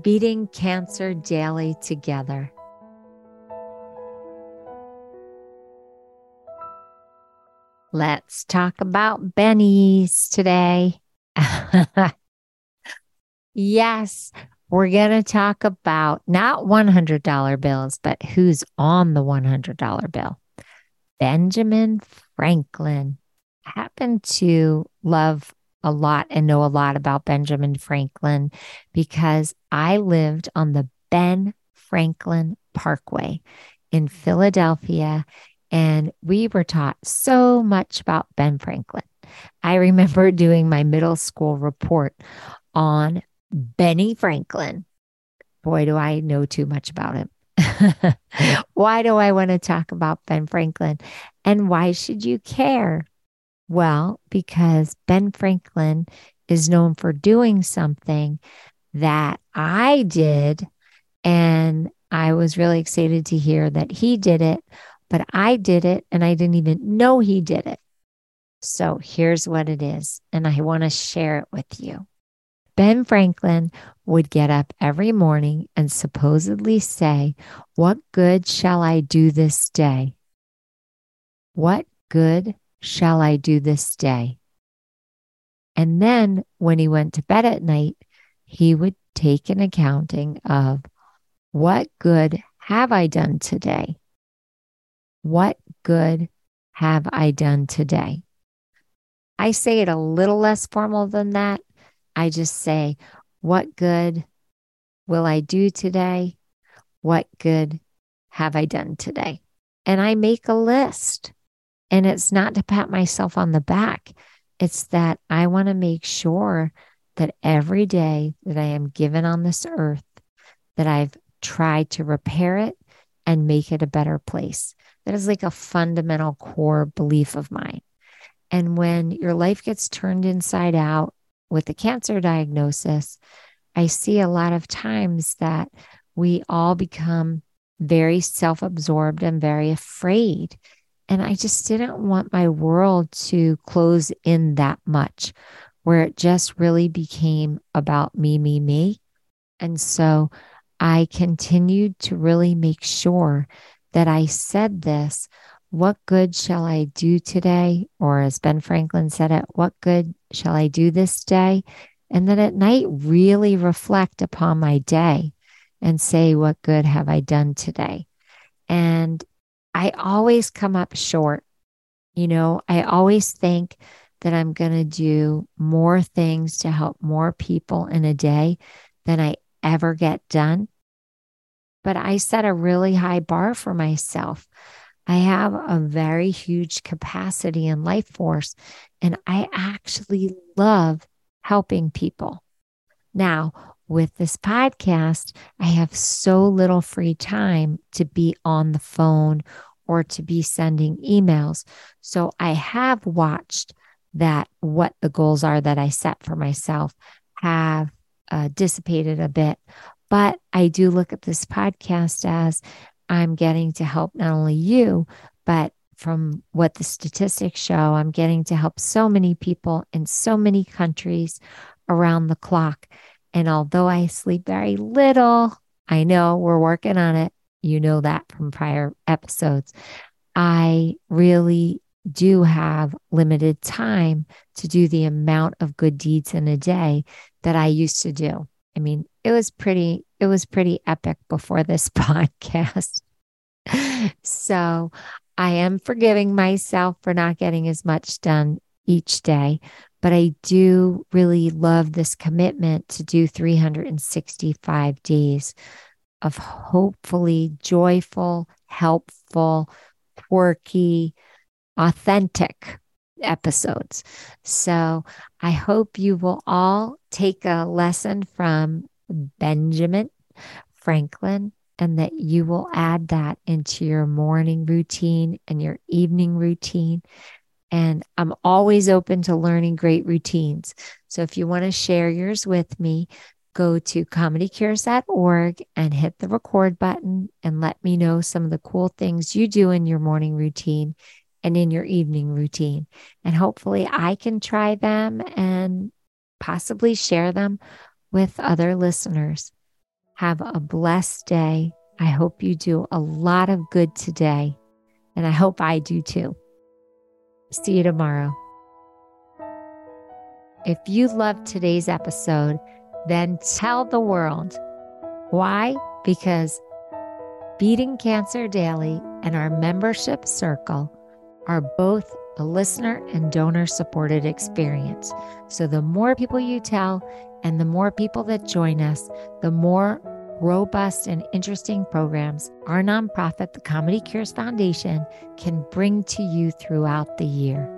beating cancer daily together. Let's talk about bennies today. yes, we're going to talk about not $100 bills, but who's on the $100 bill. Benjamin Franklin happened to love a lot and know a lot about Benjamin Franklin because I lived on the Ben Franklin Parkway in Philadelphia and we were taught so much about Ben Franklin. I remember doing my middle school report on Benny Franklin. Boy, do I know too much about him. why do I want to talk about Ben Franklin? And why should you care? Well, because Ben Franklin is known for doing something that I did. And I was really excited to hear that he did it, but I did it and I didn't even know he did it. So here's what it is. And I want to share it with you. Ben Franklin would get up every morning and supposedly say, What good shall I do this day? What good shall I do this day? And then when he went to bed at night, he would take an accounting of what good have I done today? What good have I done today? I say it a little less formal than that. I just say, what good will I do today? What good have I done today? And I make a list. And it's not to pat myself on the back, it's that I want to make sure that every day that I am given on this earth, that I've tried to repair it and make it a better place. That is like a fundamental core belief of mine. And when your life gets turned inside out with a cancer diagnosis, I see a lot of times that we all become very self absorbed and very afraid and I just didn't want my world to close in that much where it just really became about me, me, me. And so I continued to really make sure that I said this what good shall I do today? Or as Ben Franklin said it, what good shall I do this day? And then at night, really reflect upon my day and say, what good have I done today? And I always come up short. You know, I always think that I'm going to do more things to help more people in a day than I ever get done. But I set a really high bar for myself. I have a very huge capacity and life force, and I actually love helping people. Now, with this podcast, I have so little free time to be on the phone or to be sending emails. So I have watched that what the goals are that I set for myself have uh, dissipated a bit. But I do look at this podcast as I'm getting to help not only you, but from what the statistics show, I'm getting to help so many people in so many countries around the clock. And although I sleep very little, I know we're working on it. You know that from prior episodes. I really do have limited time to do the amount of good deeds in a day that I used to do. I mean, it was pretty it was pretty epic before this podcast. so, I am forgiving myself for not getting as much done each day, but I do really love this commitment to do 365 days of hopefully joyful, helpful, quirky, authentic episodes. So I hope you will all take a lesson from Benjamin Franklin and that you will add that into your morning routine and your evening routine. And I'm always open to learning great routines. So if you want to share yours with me, go to comedycures.org and hit the record button and let me know some of the cool things you do in your morning routine and in your evening routine. And hopefully I can try them and possibly share them with other listeners. Have a blessed day. I hope you do a lot of good today. And I hope I do too. See you tomorrow. If you loved today's episode, then tell the world. Why? Because Beating Cancer Daily and our membership circle are both a listener and donor supported experience. So the more people you tell and the more people that join us, the more robust and interesting programs our nonprofit, the Comedy Cures Foundation, can bring to you throughout the year.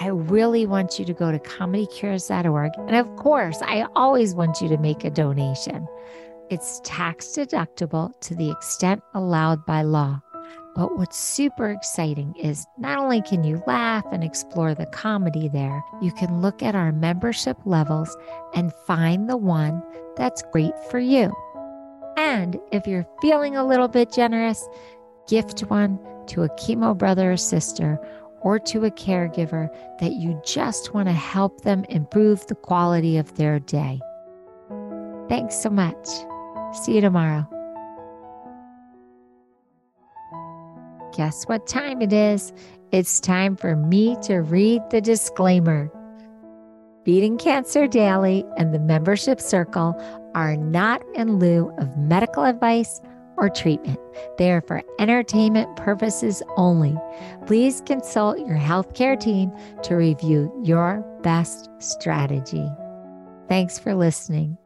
I really want you to go to comedycures.org. And of course, I always want you to make a donation. It's tax deductible to the extent allowed by law. But what's super exciting is not only can you laugh and explore the comedy there, you can look at our membership levels and find the one that's great for you. And if you're feeling a little bit generous, gift one to a chemo brother or sister or to a caregiver that you just want to help them improve the quality of their day. Thanks so much. See you tomorrow. Guess what time it is? It's time for me to read the disclaimer. Beating Cancer Daily and the membership circle are not in lieu of medical advice or treatment. They are for entertainment purposes only. Please consult your healthcare team to review your best strategy. Thanks for listening.